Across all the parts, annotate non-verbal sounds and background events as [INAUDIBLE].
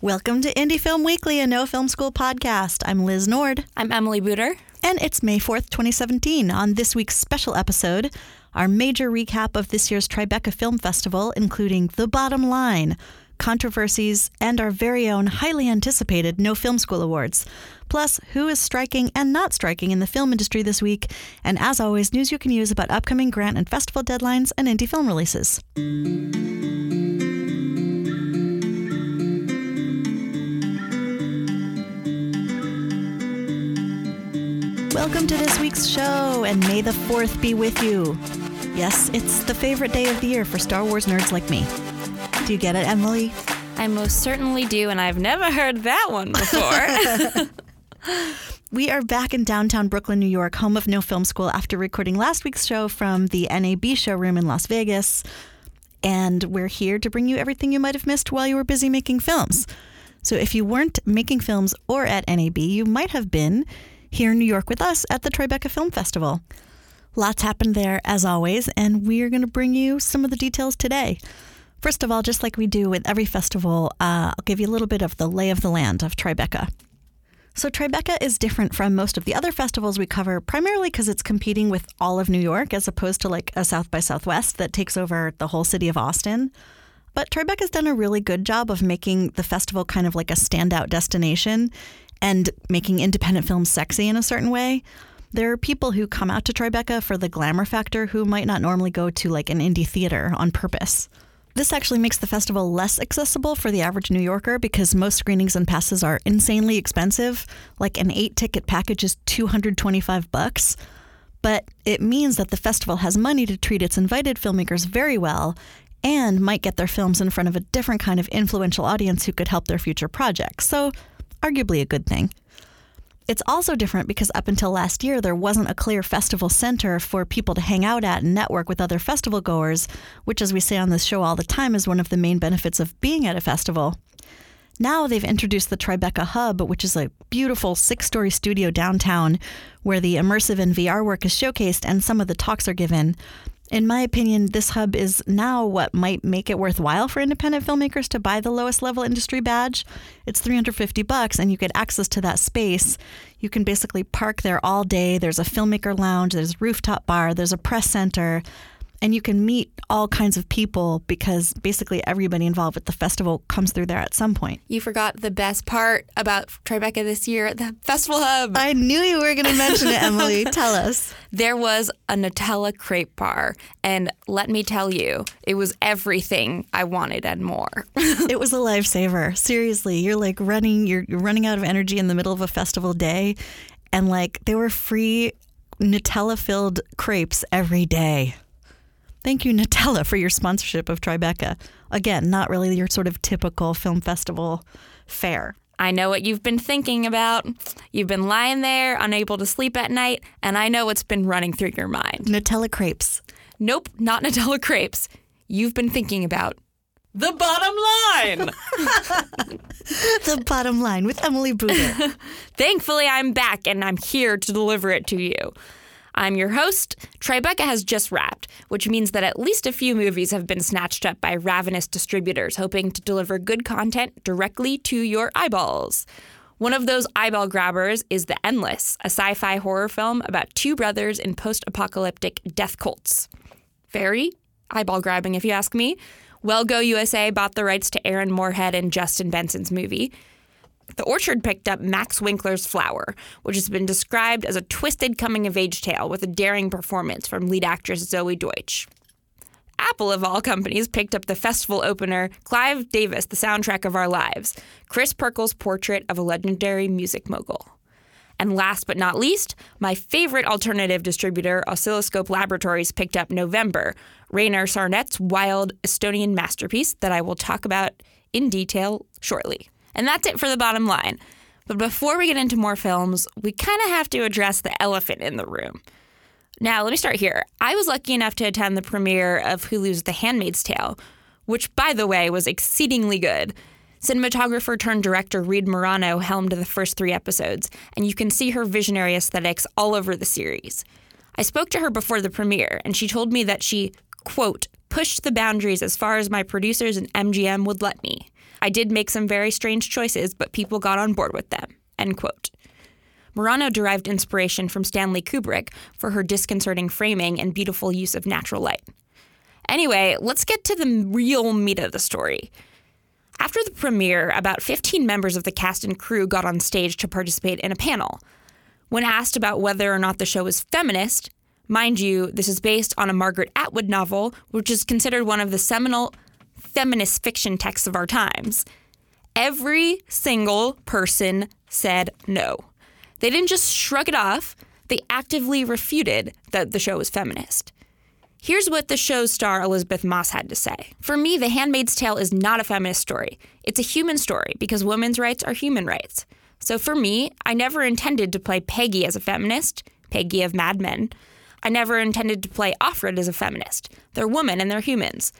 Welcome to Indie Film Weekly, a no film school podcast. I'm Liz Nord. I'm Emily Buder. And it's May 4th, 2017. On this week's special episode, our major recap of this year's Tribeca Film Festival, including The Bottom Line, controversies, and our very own highly anticipated No Film School Awards. Plus, who is striking and not striking in the film industry this week, and as always, news you can use about upcoming grant and festival deadlines and indie film releases. Welcome to this week's show, and may the 4th be with you. Yes, it's the favorite day of the year for Star Wars nerds like me. Do you get it, Emily? I most certainly do, and I've never heard that one before. [LAUGHS] [LAUGHS] we are back in downtown Brooklyn, New York, home of No Film School, after recording last week's show from the NAB showroom in Las Vegas. And we're here to bring you everything you might have missed while you were busy making films. So if you weren't making films or at NAB, you might have been here in New York with us at the Tribeca Film Festival. Lots happened there, as always, and we are going to bring you some of the details today. First of all, just like we do with every festival, uh, I'll give you a little bit of the lay of the land of Tribeca. So, Tribeca is different from most of the other festivals we cover, primarily because it's competing with all of New York as opposed to like a South by Southwest that takes over the whole city of Austin. But Tribeca's done a really good job of making the festival kind of like a standout destination and making independent films sexy in a certain way. There are people who come out to Tribeca for the glamour factor who might not normally go to like an indie theater on purpose. This actually makes the festival less accessible for the average New Yorker because most screenings and passes are insanely expensive. Like an 8-ticket package is 225 bucks. But it means that the festival has money to treat its invited filmmakers very well and might get their films in front of a different kind of influential audience who could help their future projects. So arguably a good thing. It's also different because up until last year, there wasn't a clear festival center for people to hang out at and network with other festival goers, which, as we say on this show all the time, is one of the main benefits of being at a festival. Now they've introduced the Tribeca Hub, which is a beautiful six story studio downtown where the immersive and VR work is showcased and some of the talks are given. In my opinion, this hub is now what might make it worthwhile for independent filmmakers to buy the lowest level industry badge. It's 350 bucks and you get access to that space. You can basically park there all day. There's a filmmaker lounge, there's a rooftop bar, there's a press center and you can meet all kinds of people because basically everybody involved with the festival comes through there at some point. You forgot the best part about Tribeca this year, at the festival hub. I knew you were going to mention it, Emily. [LAUGHS] Tell us. There was a Nutella crepe bar, and let me tell you, it was everything I wanted and more. [LAUGHS] it was a lifesaver. Seriously, you're like running, you're, you're running out of energy in the middle of a festival day, and like they were free Nutella filled crepes every day. Thank you, Nutella, for your sponsorship of Tribeca. Again, not really your sort of typical film festival fare. I know what you've been thinking about. You've been lying there, unable to sleep at night, and I know what's been running through your mind. Nutella crepes. Nope, not [LAUGHS] Nutella crepes. You've been thinking about the bottom line. [LAUGHS] [LAUGHS] the bottom line with Emily Buder. Thankfully, I'm back and I'm here to deliver it to you. I'm your host. Tribeca has just wrapped, which means that at least a few movies have been snatched up by ravenous distributors hoping to deliver good content directly to your eyeballs. One of those eyeball grabbers is The Endless, a sci fi horror film about two brothers in post apocalyptic death cults. Very eyeball grabbing, if you ask me. Well Go USA bought the rights to Aaron Moorhead and Justin Benson's movie. The Orchard picked up Max Winkler's Flower, which has been described as a twisted coming of age tale with a daring performance from lead actress Zoey Deutch. Apple, of all companies, picked up the festival opener Clive Davis, the soundtrack of our lives, Chris Perkel's portrait of a legendary music mogul. And last but not least, my favorite alternative distributor, Oscilloscope Laboratories, picked up November, Rainer Sarnet's wild Estonian masterpiece that I will talk about in detail shortly. And that's it for the bottom line. But before we get into more films, we kind of have to address the elephant in the room. Now, let me start here. I was lucky enough to attend the premiere of Hulu's The Handmaid's Tale, which, by the way, was exceedingly good. Cinematographer turned director Reed Morano helmed the first three episodes, and you can see her visionary aesthetics all over the series. I spoke to her before the premiere, and she told me that she, quote, pushed the boundaries as far as my producers and MGM would let me. I did make some very strange choices, but people got on board with them. End quote. Morano derived inspiration from Stanley Kubrick for her disconcerting framing and beautiful use of natural light. Anyway, let's get to the real meat of the story. After the premiere, about 15 members of the cast and crew got on stage to participate in a panel. When asked about whether or not the show was feminist, mind you, this is based on a Margaret Atwood novel, which is considered one of the seminal feminist fiction texts of our times, every single person said no. They didn't just shrug it off, they actively refuted that the show was feminist. Here's what the show's star Elisabeth Moss had to say. For me, The Handmaid's Tale is not a feminist story. It's a human story because women's rights are human rights. So for me, I never intended to play Peggy as a feminist, Peggy of Mad Men. I never intended to play Offred as a feminist. They're women and they're humans.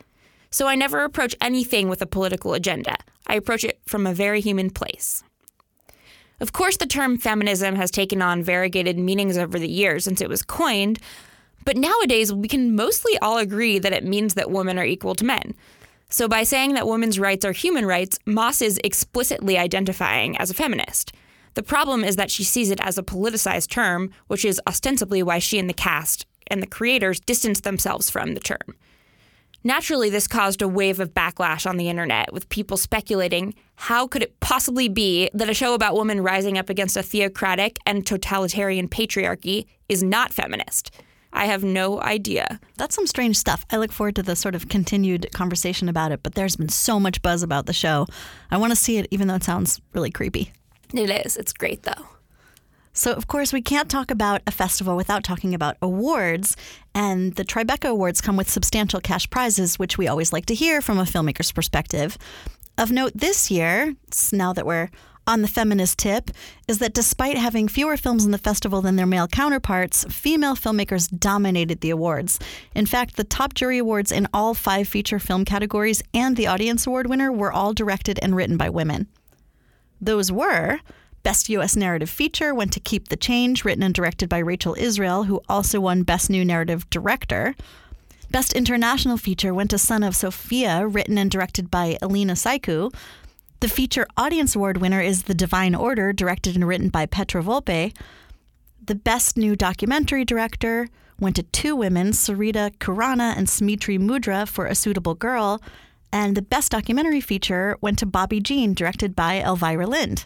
So I never approach anything with a political agenda. I approach it from a very human place. Of course, the term feminism has taken on variegated meanings over the years since it was coined, but nowadays we can mostly all agree that it means that women are equal to men. So by saying that women's rights are human rights, Moss is explicitly identifying as a feminist. The problem is that she sees it as a politicized term, which is ostensibly why she and the cast and the creators distance themselves from the term. Naturally, this caused a wave of backlash on the internet, with people speculating how could it possibly be that a show about women rising up against a theocratic and totalitarian patriarchy is not feminist? I have no idea. That's some strange stuff. I look forward to the sort of continued conversation about it, but there's been so much buzz about the show. I want to see it, even though it sounds really creepy. It is. It's great, though. So, of course, we can't talk about a festival without talking about awards. And the Tribeca Awards come with substantial cash prizes, which we always like to hear from a filmmaker's perspective. Of note this year, now that we're on the feminist tip, is that despite having fewer films in the festival than their male counterparts, female filmmakers dominated the awards. In fact, the top jury awards in all five feature film categories and the audience award winner were all directed and written by women. Those were Best U.S. Narrative Feature went to Keep the Change, written and directed by Rachel Israel, who also won Best New Narrative Director. Best International Feature went to Son of Sofia, written and directed by Alina Saiku. The Feature Audience Award winner is The Divine Order, directed and written by Petra Volpe. The Best New Documentary Director went to two women, Sarita Khurana and Smriti Mundhra, for A Suitable Girl. And the Best Documentary Feature went to Bobbi Jene, directed by Elvira Lind.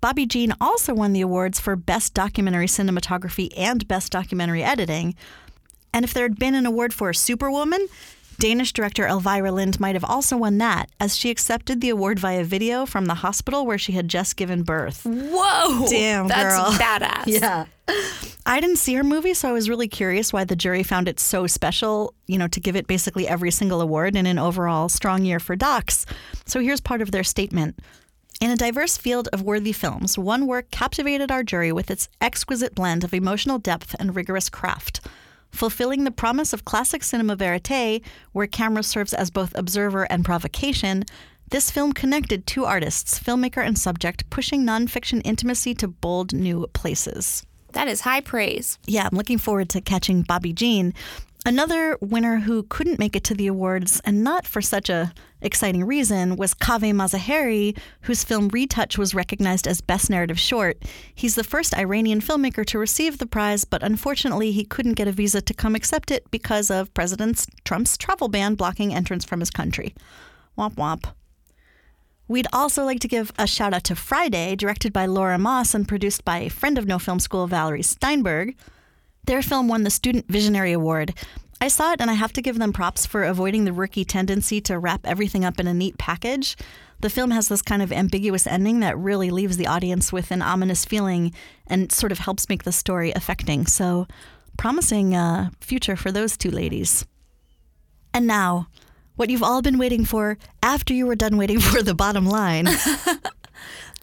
Bobbi Jene also won the awards for Best Documentary Cinematography and Best Documentary Editing. And if there had been an award for Superwoman, Danish director Elvira Lind might have also won that, as she accepted the award via video from the hospital where she had just given birth. Whoa! Damn, That's girl. [LAUGHS] badass. Yeah. I didn't see her movie, so I was really curious why the jury found it so special, you know, to give it basically every single award in an overall strong year for docs. So here's part of their statement. In a diverse field of worthy films, one work captivated our jury with its exquisite blend of emotional depth and rigorous craft. Fulfilling the promise of classic cinema verite, where camera serves as both observer and provocation, this film connected two artists, filmmaker and subject, pushing nonfiction intimacy to bold new places. That is high praise. Yeah, I'm looking forward to catching Bobbi Jene. Another winner who couldn't make it to the awards, and not for such a exciting reason, was Kaveh Mazaheri, whose film Retouch was recognized as Best Narrative Short. He's the first Iranian filmmaker to receive the prize, but unfortunately he couldn't get a visa to come accept it because of President Trump's travel ban blocking entrance from his country. Womp womp. We'd also like to give a shout out to Friday, directed by Laura Moss and produced by a friend of No Film School, Valerie Steinberg. Their film won the Student Visionary Award. I saw it and I have to give them props for avoiding the rookie tendency to wrap everything up in a neat package. The film has this kind of ambiguous ending that really leaves the audience with an ominous feeling and sort of helps make the story affecting. So, promising uh, future for those two ladies. And now, what you've all been waiting for after you were done waiting [LAUGHS] for the bottom line. [LAUGHS]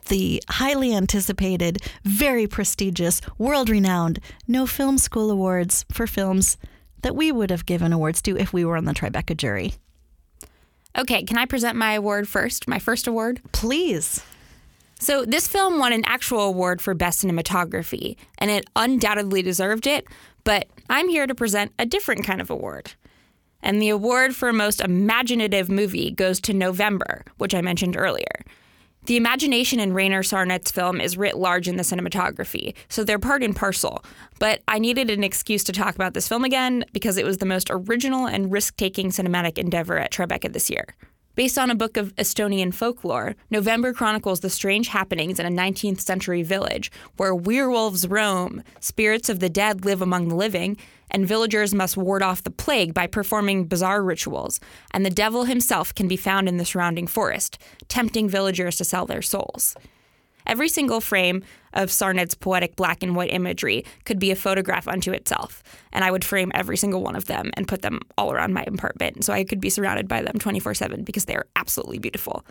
the highly anticipated, very prestigious, world renowned No Film School Awards for films that we would have given awards to if we were on the Tribeca jury. Okay, can I present my award first? My first award? Please. So, this film won an actual award for Best Cinematography, and it undoubtedly deserved it, but I'm here to present a different kind of award. And the award for most imaginative movie goes to November, which I mentioned earlier. The imagination in Rainer Sarnet's film is writ large in the cinematography, so they're part and parcel. But I needed an excuse to talk about this film again because it was the most original and risk taking cinematic endeavor at Tribeca this year. Based on a book of Estonian folklore, November chronicles the strange happenings in a 19th century village where werewolves roam, spirits of the dead live among the living, and villagers must ward off the plague by performing bizarre rituals, and the devil himself can be found in the surrounding forest, tempting villagers to sell their souls. Every single frame of Sarnet's poetic black and white imagery could be a photograph unto itself, and I would frame every single one of them and put them all around my apartment so I could be surrounded by them 24 7 because they are absolutely beautiful.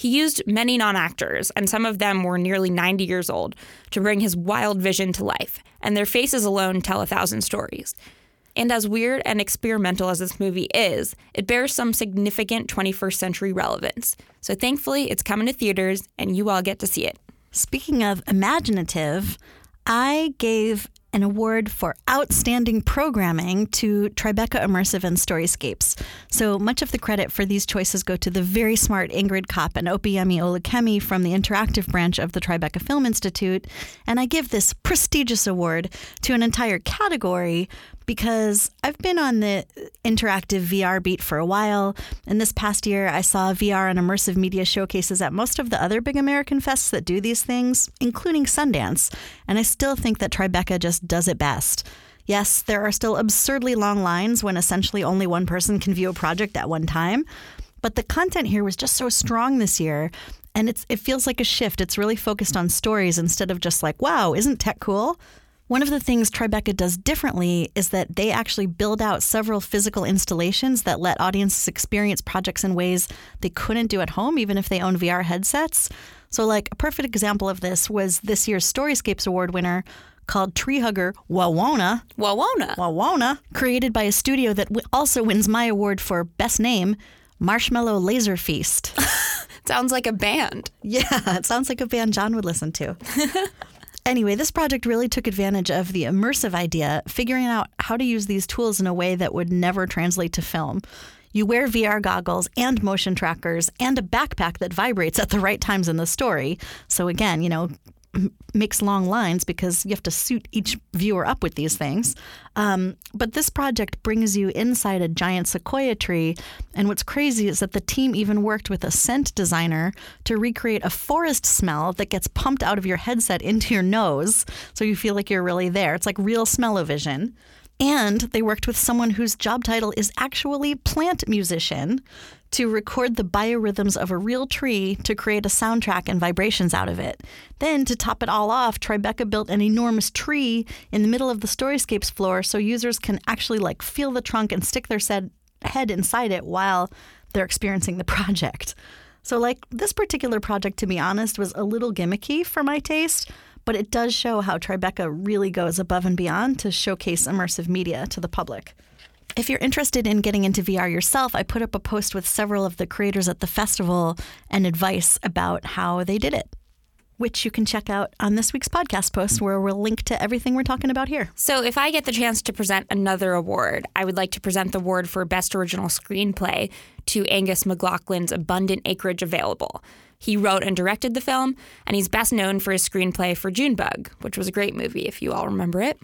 He used many non actors, and some of them were nearly 90 years old, to bring his wild vision to life, and their faces alone tell a thousand stories. And as weird and experimental as this movie is, it bears some significant 21st century relevance. So thankfully, it's coming to theaters and you all get to see it. Speaking of imaginative, I gave an award for outstanding programming to Tribeca Immersive and Storyscapes. So much of the credit for these choices go to the very smart Ingrid Kopp and Opeyemi Olukemi from the interactive branch of the Tribeca Film Institute. And I give this prestigious award to an entire category because I've been on the interactive VR beat for a while. And this past year, I saw VR and immersive media showcases at most of the other big American fests that do these things, including Sundance. And I still think that Tribeca just does it best. Yes, there are still absurdly long lines when essentially only one person can view a project at one time. But the content here was just so strong this year. And it's, it feels like a shift. It's really focused on stories instead of just like, wow, isn't tech cool? One of the things Tribeca does differently is that they actually build out several physical installations that let audiences experience projects in ways they couldn't do at home, even if they own VR headsets. So, like, a perfect example of this was this year's Storyscapes Award winner called Tree Hugger Wawona. Wawona. Wawona, created by a studio that also wins my award for Best Name, Marshmallow Laser Feast. [LAUGHS] sounds like a band. Yeah, it sounds like a band John would listen to. [LAUGHS] Anyway, this project really took advantage of the immersive idea, figuring out how to use these tools in a way that would never translate to film. You wear VR goggles and motion trackers and a backpack that vibrates at the right times in the story. So, again, you know, makes long lines because you have to suit each viewer up with these things. Um, but this project brings you inside a giant sequoia tree. And what's crazy is that the team even worked with a scent designer to recreate a forest smell that gets pumped out of your headset into your nose. So you feel like you're really there. It's like real smell-o-vision. And they worked with someone whose job title is actually plant musician to record the biorhythms of a real tree to create a soundtrack and vibrations out of it. Then, to top it all off, Tribeca built an enormous tree in the middle of the Storyscapes floor so users can actually like feel the trunk and stick their said head inside it while they're experiencing the [LAUGHS] project. So, like, this particular project, to be honest, was a little gimmicky for my taste, but it does show how Tribeca really goes above and beyond to showcase immersive media to the public. If you're interested in getting into VR yourself, I put up a post with several of the creators at the festival and advice about how they did it, which you can check out on this week's podcast post, where we'll link to everything we're talking about here. So, if I get the chance to present another award, I would like to present the award for Best Original Screenplay to Angus MacLachlan's Abundant Acreage Available. He wrote and directed the film, and he's best known for his screenplay for Junebug, which was a great movie if you all remember it.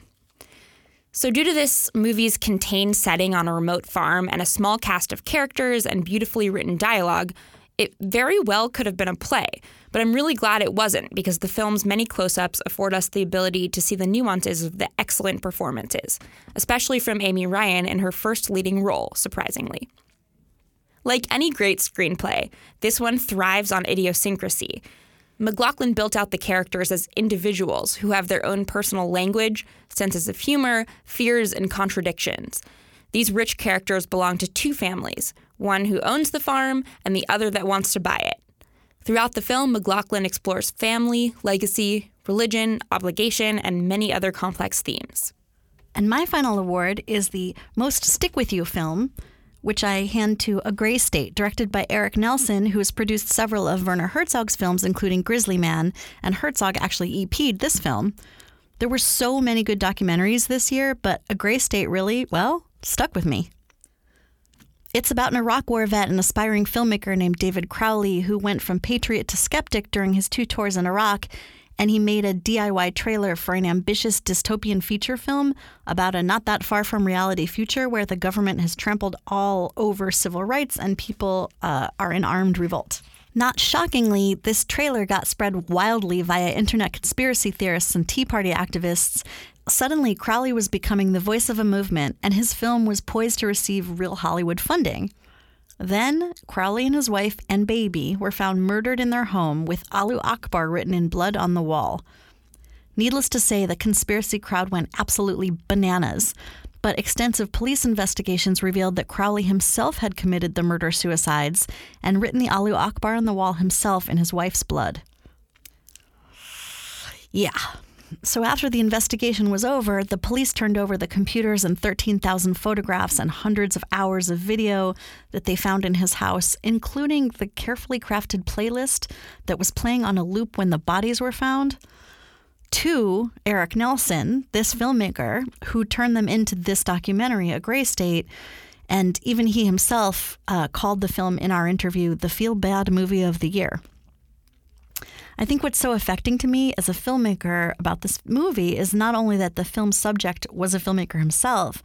So, due to this movie's contained setting on a remote farm and a small cast of characters and beautifully written dialogue, it very well could have been a play. But I'm really glad it wasn't because the film's many close ups afford us the ability to see the nuances of the excellent performances, especially from Amy Ryan in her first leading role, surprisingly. Like any great screenplay, this one thrives on idiosyncrasy. MacLachlan built out the characters as individuals who have their own personal language, senses of humor, fears, and contradictions. These rich characters belong to two families one who owns the farm and the other that wants to buy it. Throughout the film, MacLachlan explores family, legacy, religion, obligation, and many other complex themes. And my final award is the Most Stick With You film, which I hand to A Gray State, directed by Eric Nelson, who has produced several of Werner Herzog's films, including Grizzly Man, and Herzog actually EP'd this film. There were so many good documentaries this year, but A Gray State really, well, stuck with me. It's about an Iraq War vet and aspiring filmmaker named David Crowley who went from patriot to skeptic during his two tours in Iraq and he made a DIY trailer for an ambitious dystopian feature film about a not that far from reality future where the government has trampled all over civil rights and people uh, are in armed revolt. Not shockingly, this trailer got spread wildly via internet conspiracy theorists and Tea Party activists. Suddenly, Crowley was becoming the voice of a movement, and his film was poised to receive real Hollywood funding. Then, Crowley and his wife and baby were found murdered in their home with Allahu Akbar written in blood on the wall. Needless to say, the conspiracy crowd went absolutely bananas, but extensive police investigations revealed that Crowley himself had committed the murder suicides and written the Allahu Akbar on the wall himself in his wife's blood. Yeah, so after the investigation was over, the police turned over the computers and 13,000 photographs and hundreds of hours of video that they found in his house, including the carefully crafted playlist that was playing on a loop when the bodies were found. To Eric Nelson, this filmmaker who turned them into this documentary, A Gray State, and even he himself uh, called the film in our interview the feel bad movie of the year. I think what's so affecting to me as a filmmaker about this movie is not only that the film subject was a filmmaker himself,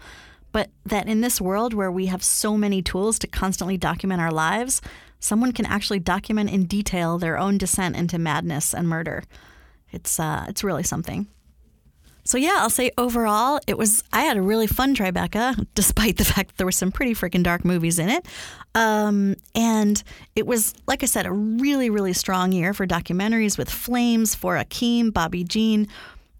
but that in this world where we have so many tools to constantly document our lives, someone can actually document in detail their own descent into madness and murder. It's uh, it's really something. So yeah, I'll say overall, it was I had a really fun Tribeca, [LAUGHS] despite the fact that there were some pretty freaking dark movies in it. Um, and it was, like I said, a really, really strong year for documentaries with Flames, for Ahkeem, Bobbi Jene.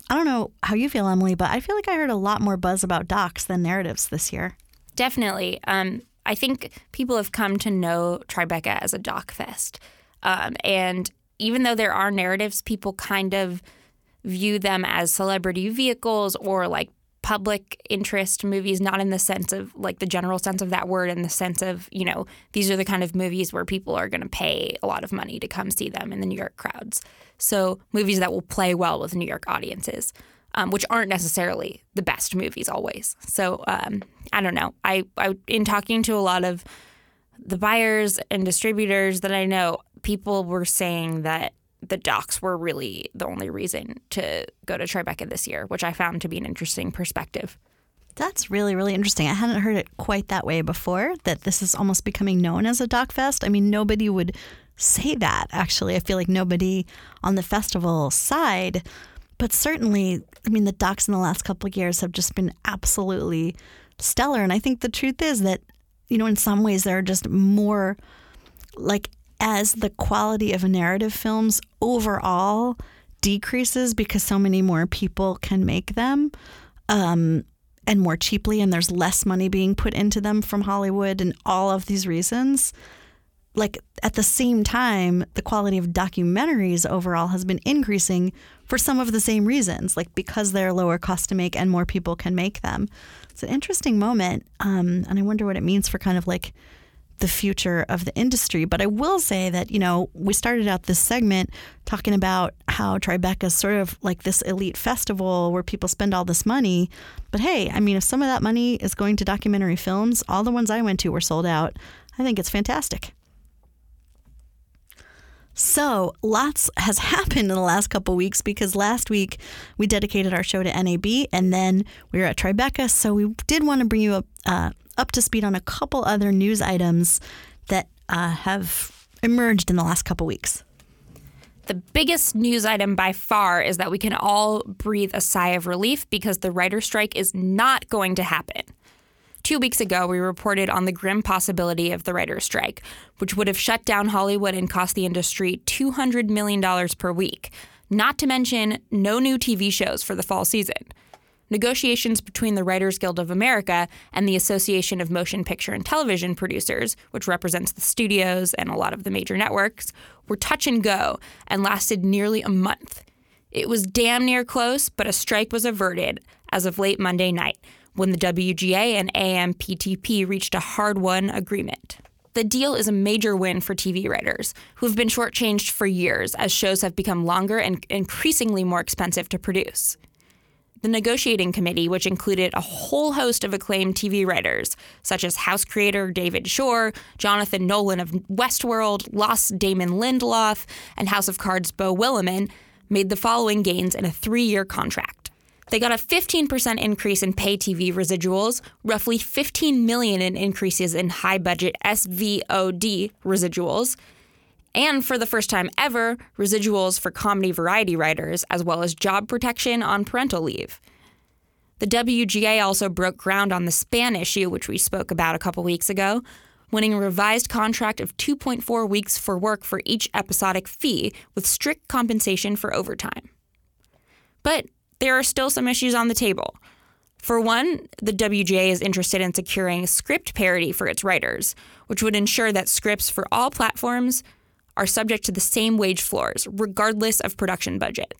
I don't know how you feel, Emily, but I feel like I heard a lot more buzz about docs than narratives this year. Definitely. Um, I think people have come to know Tribeca as a doc fest. Um, and even though there are narratives, people kind of view them as celebrity vehicles or like public interest movies, not in the sense of like the general sense of that word, in the sense of, you know, these are the kind of movies where people are going to pay a lot of money to come see them in the New York crowds. So movies that will play well with New York audiences. Um, which aren't necessarily the best movies always. So um, I don't know. I, I in talking to a lot of the buyers and distributors that I know, people were saying that the docs were really the only reason to go to Tribeca this year, which I found to be an interesting perspective. That's really, really interesting. I hadn't heard it quite that way before, that this is almost becoming known as a doc fest. I mean, nobody would say that, actually. I feel like nobody on the festival side, but certainly, I mean, the docs in the last couple of years have just been absolutely stellar. And I think the truth is that, you know, in some ways, there are just more like as the quality of narrative films overall decreases because so many more people can make them um, and more cheaply, and there's less money being put into them from Hollywood and all of these reasons. Like at the same time, the quality of documentaries overall has been increasing for some of the same reasons, like because they're lower cost to make and more people can make them. It's an interesting moment, um, and I wonder what it means for kind of like the future of the industry. But I will say that, you know, we started out this segment talking about how Tribeca is sort of like this elite festival where people spend all this money. But hey, I mean, if some of that money is going to documentary films, all the ones I went to were sold out. I think it's fantastic. So, lots has [LAUGHS] happened in the last couple weeks because last week we dedicated our show to NAB and then we were at Tribeca. So, we did want to bring you a, uh, up to speed on a couple other news items that uh, have emerged in the last couple weeks. The biggest news item by far is that we can all breathe a sigh of relief because the writer's strike is not going to happen. Two weeks ago, we reported on the grim possibility of the writer's strike, which would have shut down Hollywood and cost the industry $200 million per week, not to mention no new TV shows for the fall season negotiations between the Writers Guild of America and the Association of Motion Picture and Television Producers, which represents the studios and a lot of the major networks, were touch and go and lasted nearly a month. It was damn near close, but a strike was averted as of late Monday night when the WGA and AMPTP reached a hard won agreement. The deal is a major win for TV writers, who've been shortchanged for years as shows have become longer and increasingly more expensive to produce. The negotiating committee, which included a whole host of acclaimed TV writers, such as House creator David Shore, Jonathan Nolan of Westworld, Lost Damon Lindelof, and House of Cards Beau Willimon, made the following gains in a three year contract. They got a 15% increase in pay TV residuals, roughly 15 million in increases in high budget SVOD residuals, and for the first time ever, residuals for comedy variety writers, as well as job protection on parental leave. The WGA also broke ground on the span issue, which we spoke about a couple weeks ago, winning a revised contract of 2.4 weeks for work for each episodic fee, with strict compensation for overtime. But there are still some issues on the table. For one, the WGA is interested in securing script parity for its writers, which would ensure that scripts for all platforms are subject to the same wage floors, regardless of production budget.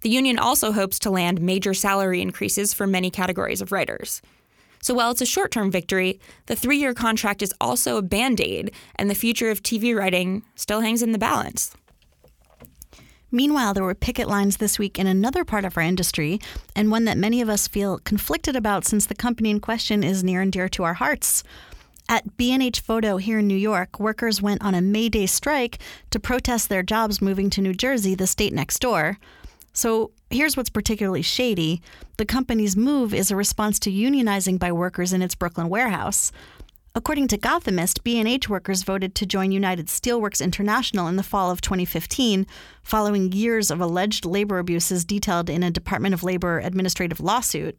The union also hopes to land major salary increases for many categories of writers. So while it's a short term victory, the three year contract is also a band aid, and the future of TV writing still hangs in the balance. Meanwhile, there were picket lines this week in another part of our industry, and one that many of us feel conflicted about since the company in question is near and dear to our hearts. At B&H Photo here in New York, workers went on a May Day strike to protest their jobs moving to New Jersey, the state next door. So here's what's particularly shady the company's move is a response to unionizing by workers in its Brooklyn warehouse. According to Gothamist, B&H workers voted to join United Steelworks International in the fall of 2015, following years of alleged labor abuses detailed in a Department of Labor administrative lawsuit.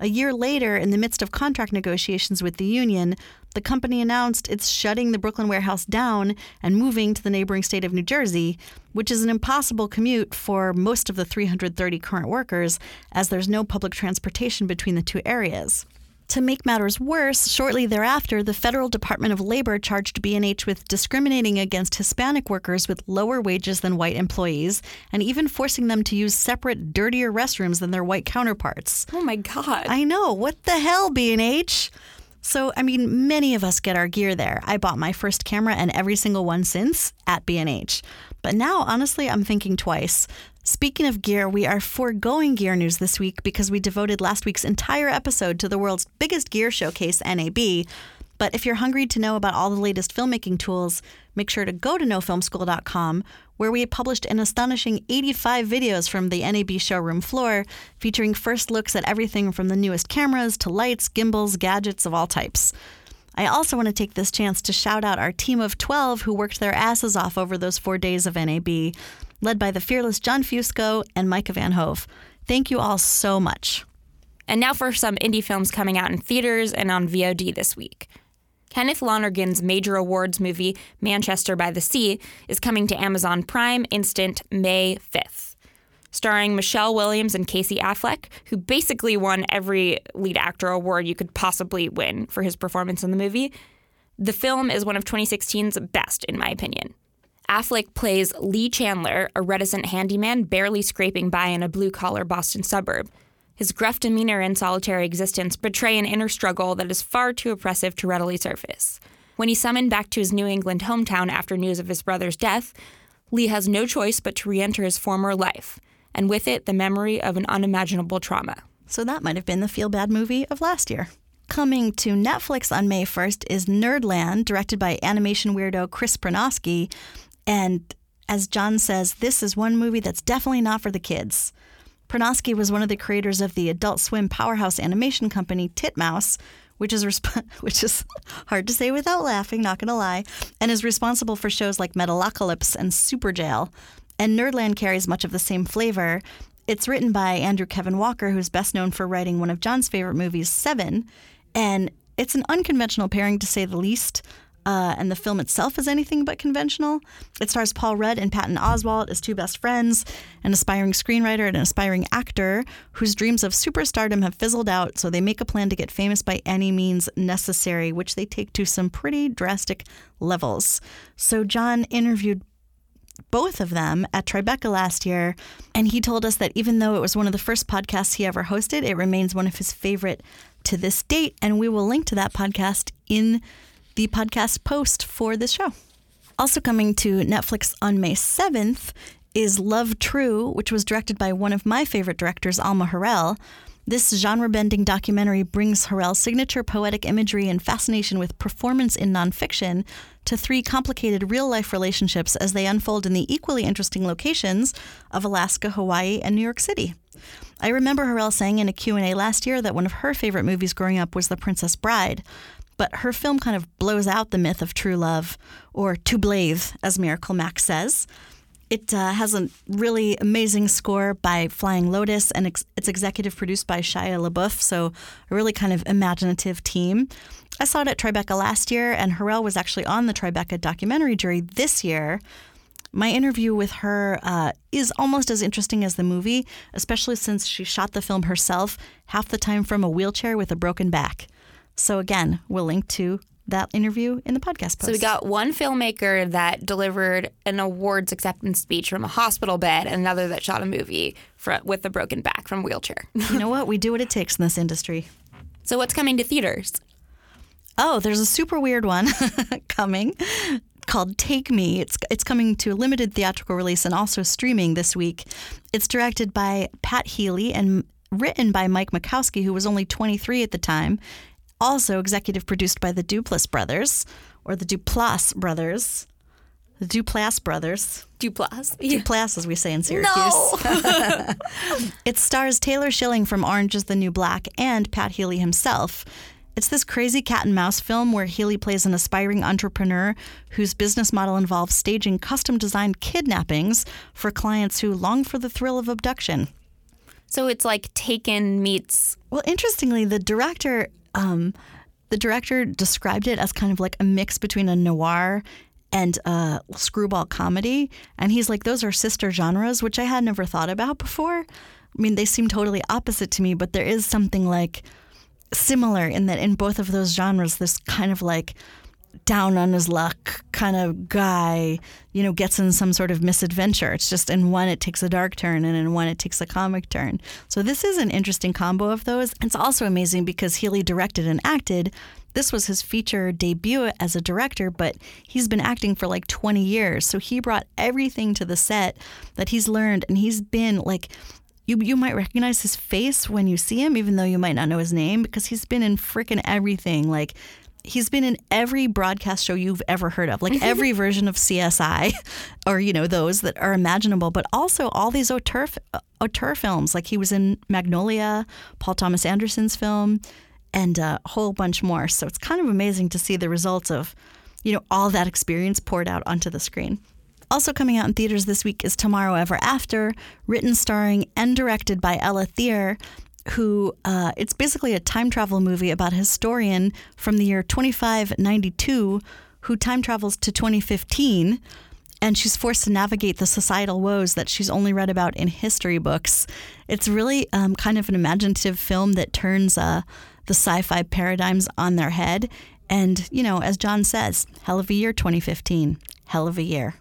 A year later, in the midst of contract negotiations with the union, the company announced it's shutting the Brooklyn warehouse down and moving to the neighboring state of New Jersey, which is an impossible commute for most of the 330 current workers, as there's no public transportation between the two areas. To make matters worse, shortly thereafter, the Federal Department of Labor charged B&H with discriminating against Hispanic workers with lower wages than white employees and even forcing them to use separate, dirtier restrooms than their white counterparts. Oh my god. I know. What the hell, B&H? So, I mean, many of us get our gear there. I bought my first camera and every single one since at B&H. But now, honestly, I'm thinking twice. Speaking of gear, we are foregoing gear news this week because we devoted last week's entire episode to the world's biggest gear showcase, NAB. But if you're hungry to know about all the latest filmmaking tools, make sure to go to nofilmschool.com, where we published an astonishing 85 videos from the NAB showroom floor, featuring first looks at everything from the newest cameras to lights, gimbals, gadgets of all types. I also want to take this chance to shout out our team of 12 who worked their asses off over those four days of NAB led by the fearless John Fusco and Micah Van Hove. Thank you all so much. And now for some indie films coming out in theaters and on VOD this week. Kenneth Lonergan's major awards movie, Manchester by the Sea, is coming to Amazon Prime Instant May 5th. Starring Michelle Williams and Casey Affleck, who basically won every lead actor award you could possibly win for his performance in the movie. The film is one of 2016's best, in my opinion. Affleck plays Lee Chandler, a reticent handyman barely scraping by in a blue collar Boston suburb. His gruff demeanor and solitary existence betray an inner struggle that is far too oppressive to readily surface. When he's summoned back to his New England hometown after news of his brother's death, Lee has no choice but to re enter his former life, and with it, the memory of an unimaginable trauma. So that might have been the feel bad movie of last year. Coming to Netflix on May 1st is Nerdland, directed by animation weirdo Chris Prynoski, and as John says, this is one movie that's definitely not for the kids. Prynoski was one of the creators of the Adult Swim powerhouse animation company Titmouse, which is resp- [LAUGHS] which is hard to say without laughing, not gonna lie, and is responsible for shows like Metalocalypse and Superjail. And Nerdland carries much of the same flavor. It's written by Andrew Kevin Walker, who's best known for writing one of John's favorite movies, Seven, and it's an unconventional pairing to say the least. Uh, and the film itself is anything but conventional. It stars Paul Rudd and Patton Oswalt as two best friends, an aspiring screenwriter and an aspiring actor whose dreams of superstardom have fizzled out, so they make a plan to get famous by any means necessary, which they take to some pretty drastic levels. So John interviewed both of them at Tribeca last year, and he told us that even though it was one of the first podcasts he ever hosted, it remains one of his favorite to this date, and we will link to that podcast in the podcast post for this show. Also coming to Netflix on May 7th is Love True, which was directed by one of my favorite directors, Alma Har'el. This genre bending documentary brings Har'el's signature poetic imagery and fascination with performance in nonfiction to three complicated real life relationships as they unfold in the equally interesting locations of Alaska, Hawaii, and New York City. I remember Har'el saying in a Q&A last year that one of her favorite movies growing up was The Princess Bride, but her film kind of blows out the myth of true love, or to blave, as Miracle Max says. It uh, has a really amazing score by Flying Lotus, and ex- it's executive produced by Shia LaBeouf, so a really kind of imaginative team. I saw it at Tribeca last year, and Har'el was actually on the Tribeca documentary jury this year. My interview with her uh, is almost as interesting as the movie, especially since she shot the film herself, half the time from a wheelchair with a broken back. So, again, we'll link to that interview in the podcast post. So we got one filmmaker that delivered an awards acceptance speech from a hospital bed, and another that shot a movie for, with a broken back from a wheelchair. you know what? We do what it takes in this industry. So what's coming to theaters? Oh, there's a super weird one [LAUGHS] coming called Take Me. It's it's coming to a limited theatrical release and also streaming this week. It's directed by Pat Healy and written by Mike Makowski, who was only 23 at the time, also executive produced by the Duplass brothers, or the Duplass brothers. The Duplass brothers. Duplass. Duplass, as we say in Syracuse. No. [LAUGHS] [LAUGHS] it stars Taylor Schilling from Orange is the New Black and Pat Healy himself. It's this crazy cat and mouse film where Healy plays an aspiring entrepreneur whose business model involves staging custom designed kidnappings for clients who long for the thrill of abduction. So it's like Taken meets. Well, interestingly, the director um, the director described it as kind of like a mix between a noir and a screwball comedy. And he's like, those are sister genres, which I had never thought about before. I mean, they seem totally opposite to me, but there is something like similar in that in both of those genres, this kind of like down on his luck kind of guy, you know, gets in some sort of misadventure. It's just in one it takes a dark turn and in one it takes a comic turn. So this is an interesting combo of those. It's also amazing because Healy directed and acted. This was his feature debut as a director, but he's been acting for like 20 years. So he brought everything to the set that he's learned and he's been like you you might recognize his face when you see him, even though you might not know his name, because he's been in freaking everything. Like he's been in every broadcast show you've ever heard of, like mm-hmm. every version of CSI, [LAUGHS] or you know those that are imaginable, but also all these auteur auteur films. Like he was in Magnolia, Paul Thomas Anderson's film, and a whole bunch more. So it's kind of amazing to see the results of, you know, all that experience poured out onto the screen. Also coming out in theaters this week is Tomorrow Ever After, written, starring, and directed by Ela Thier, who uh, it's basically a time travel movie about a historian from the year 2592 who time travels to 2015 and she's forced to navigate the societal woes that she's only read about in history books. It's really um, kind of an imaginative film that turns uh, the sci fi paradigms on their head. And, you know, as John says, hell of a year 2015. Hell of a year.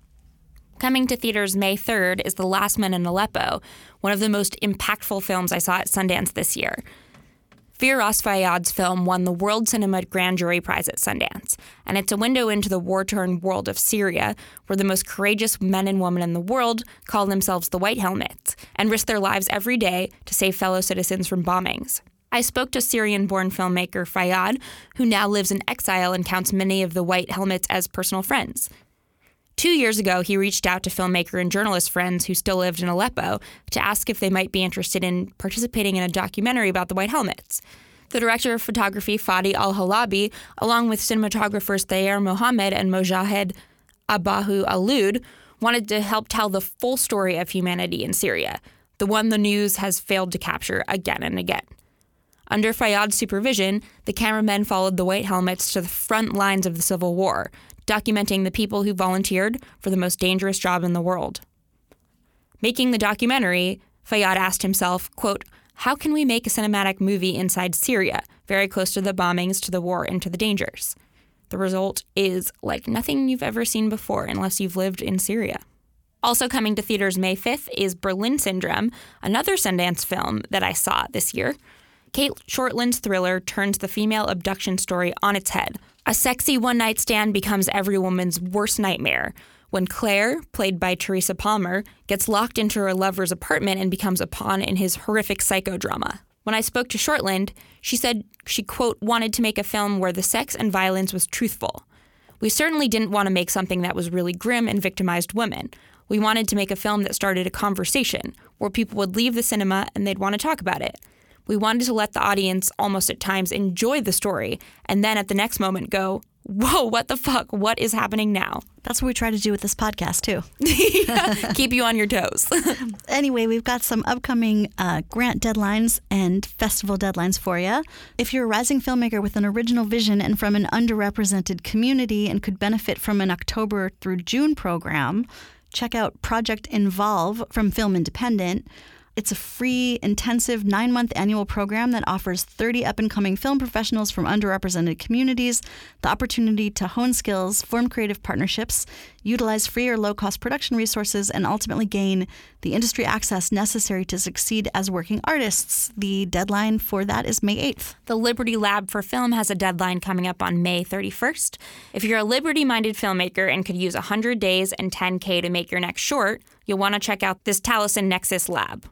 Coming to theaters May 3rd is The Last Man in Aleppo, one of the most impactful films I saw at Sundance this year. Firas Fayyad's film won the World Cinema Grand Jury Prize at Sundance, and it's a window into the war torn world of Syria, where the most courageous men and women in the world call themselves the White Helmets and risk their lives every day to save fellow citizens from bombings. I spoke to Syrian born filmmaker Fayyad, who now lives in exile and counts many of the White Helmets as personal friends. Two years ago, he reached out to filmmaker and journalist friends who still lived in Aleppo to ask if they might be interested in participating in a documentary about the White Helmets. The director of photography, Fadi Al Halabi, along with cinematographers Thayer Mohammed and Mojahed Abahu Alud, wanted to help tell the full story of humanity in Syria, the one the news has failed to capture again and again. Under Fayyad's supervision, the cameramen followed the White Helmets to the front lines of the Civil War, documenting the people who volunteered for the most dangerous job in the world. Making the documentary, Fayyad asked himself, quote, how can we make a cinematic movie inside Syria, very close to the bombings, to the war, and to the dangers? The result is like nothing you've ever seen before unless you've lived in Syria. Also coming to theaters May 5th is Berlin Syndrome, another Sundance film that I saw this year. Cate Shortland's thriller turns the female abduction story on its head. A sexy one night stand becomes every woman's worst nightmare when Claire, played by Teresa Palmer, gets locked into her lover's apartment and becomes a pawn in his horrific psychodrama. When I spoke to Shortland, she said she, quote, wanted to make a film where the sex and violence was truthful. We certainly didn't want to make something that was really grim and victimized women. We wanted to make a film that started a conversation where people would leave the cinema and they'd want to talk about it. We wanted to let the audience almost at times enjoy the story and then at the next moment go, whoa, what the fuck? What is happening now? That's what we try to do with this podcast, too. [LAUGHS] Keep you on your toes. [LAUGHS] anyway, we've got some upcoming uh, grant deadlines and festival deadlines for you. If you're a rising filmmaker with an original vision and from an underrepresented community and could benefit from an October through June program, check out Project Involve from Film Independent. It's a free, intensive nine month annual program that offers 30 up and coming film professionals from underrepresented communities the opportunity to hone skills, form creative partnerships, utilize free or low cost production resources, and ultimately gain the industry access necessary to succeed as working artists. The deadline for that is May 8th. The Liberty Lab for Film has a deadline coming up on May 31st. If you're a liberty minded filmmaker and could use 100 days and 10K to make your next short, you'll want to check out this Taliesin Nexus Lab.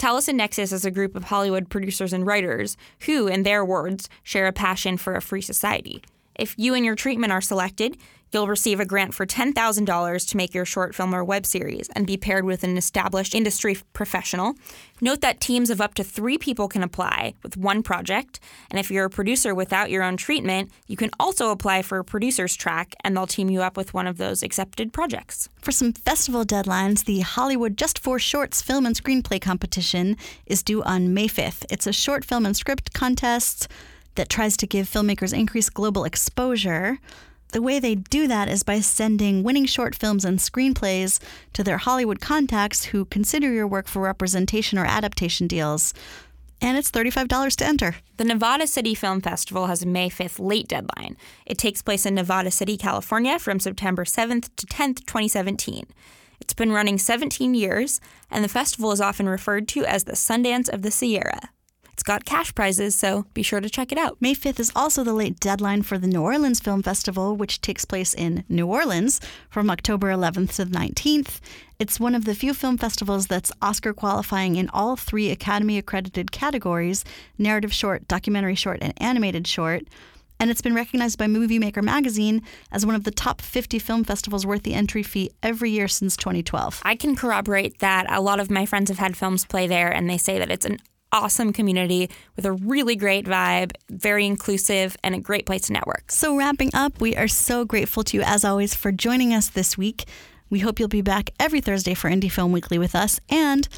Taliesin Nexus is a group of Hollywood producers and writers who, in their words, share a passion for a free society. If you and your treatment are selected, You'll receive a grant for $10,000 to make your short film or web series and be paired with an established industry professional. Note that teams of up to three people can apply with one project. And if you're a producer without your own treatment, you can also apply for a producer's track and they'll team you up with one of those accepted projects. For some festival deadlines, the Hollywood Just for Shorts Film and Screenplay Competition is due on May 5th. It's a short film and script contest that tries to give filmmakers increased global exposure. The way they do that is by sending winning short films and screenplays to their Hollywood contacts who consider your work for representation or adaptation deals. And it's $35 to enter. The Nevada City Film Festival has a May 5th late deadline. It takes place in Nevada City, California from September 7th to 10th, 2017. It's been running 17 years, and the festival is often referred to as the Sundance of the Sierra. It's got cash prizes, so be sure to check it out. May 5th is also the late deadline for the New Orleans Film Festival, which takes place in New Orleans from October 11th to the 19th. It's one of the few film festivals that's Oscar qualifying in all three Academy accredited categories narrative short, documentary short, and animated short. And it's been recognized by Movie Maker magazine as one of the top 50 film festivals worth the entry fee every year since 2012. I can corroborate that a lot of my friends have had films play there, and they say that it's an awesome community with a really great vibe, very inclusive, and a great place to network. So, wrapping up, we are so grateful to you, as always, for joining us this week. We hope you'll be back every Thursday for Indie Film Weekly with us. And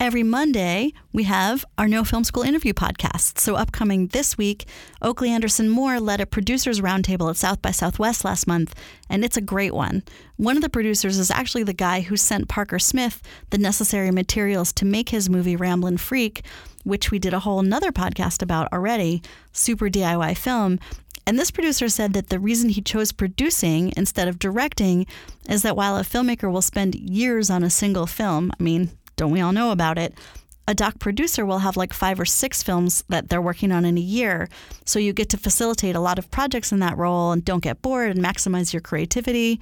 every Monday, we have our No Film School interview podcast. So, upcoming this week, Oakley Anderson Moore led a producers roundtable at South by Southwest last month, and it's a great one. One of the producers is actually the guy who sent Parker Smith the necessary materials to make his movie Ramblin' Freak, which we did a whole nother podcast about already, Super DIY Film. And this producer said that the reason he chose producing instead of directing is that while a filmmaker will spend years on a single film, I mean, don't we all know about it? A doc producer will have like five or six films that they're working on in a year. So you get to facilitate a lot of projects in that role and don't get bored and maximize your creativity.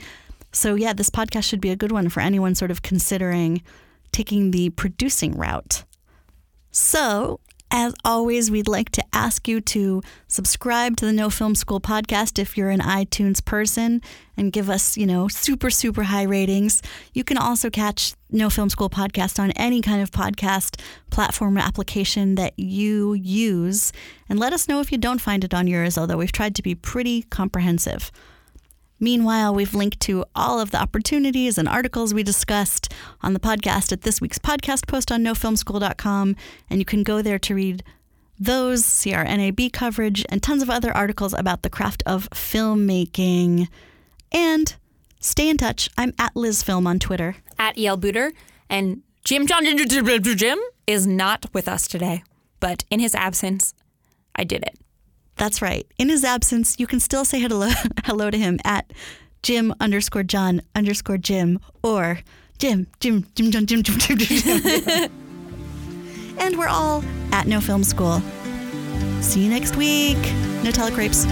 So, yeah, this podcast should be a good one for anyone sort of considering taking the producing route. So, as always, we'd like to ask you to subscribe to the No Film School podcast if you're an iTunes person and give us, you know, super, super high ratings. You can also catch No Film School podcast on any kind of podcast platform or application that you use. And let us know if you don't find it on yours, although we've tried to be pretty comprehensive. Meanwhile, we've linked to all of the opportunities and articles we discussed on the podcast at this week's podcast post on nofilmschool.com, and you can go there to read those, see our NAB coverage, and tons of other articles about the craft of filmmaking. And stay in touch. I'm at LizFilm on Twitter. At EL Buder. And Jim John Jim is not with us today, but in his absence, I did it. That's right. In his absence, you can still say hello, [LAUGHS] hello to him at Jim underscore John underscore Jim or Jim, Jim, Jim, John, Jim, Jim, Jim, Jim. Jim. [LAUGHS] and we're all at No Film School. See you next week. No telecrapes.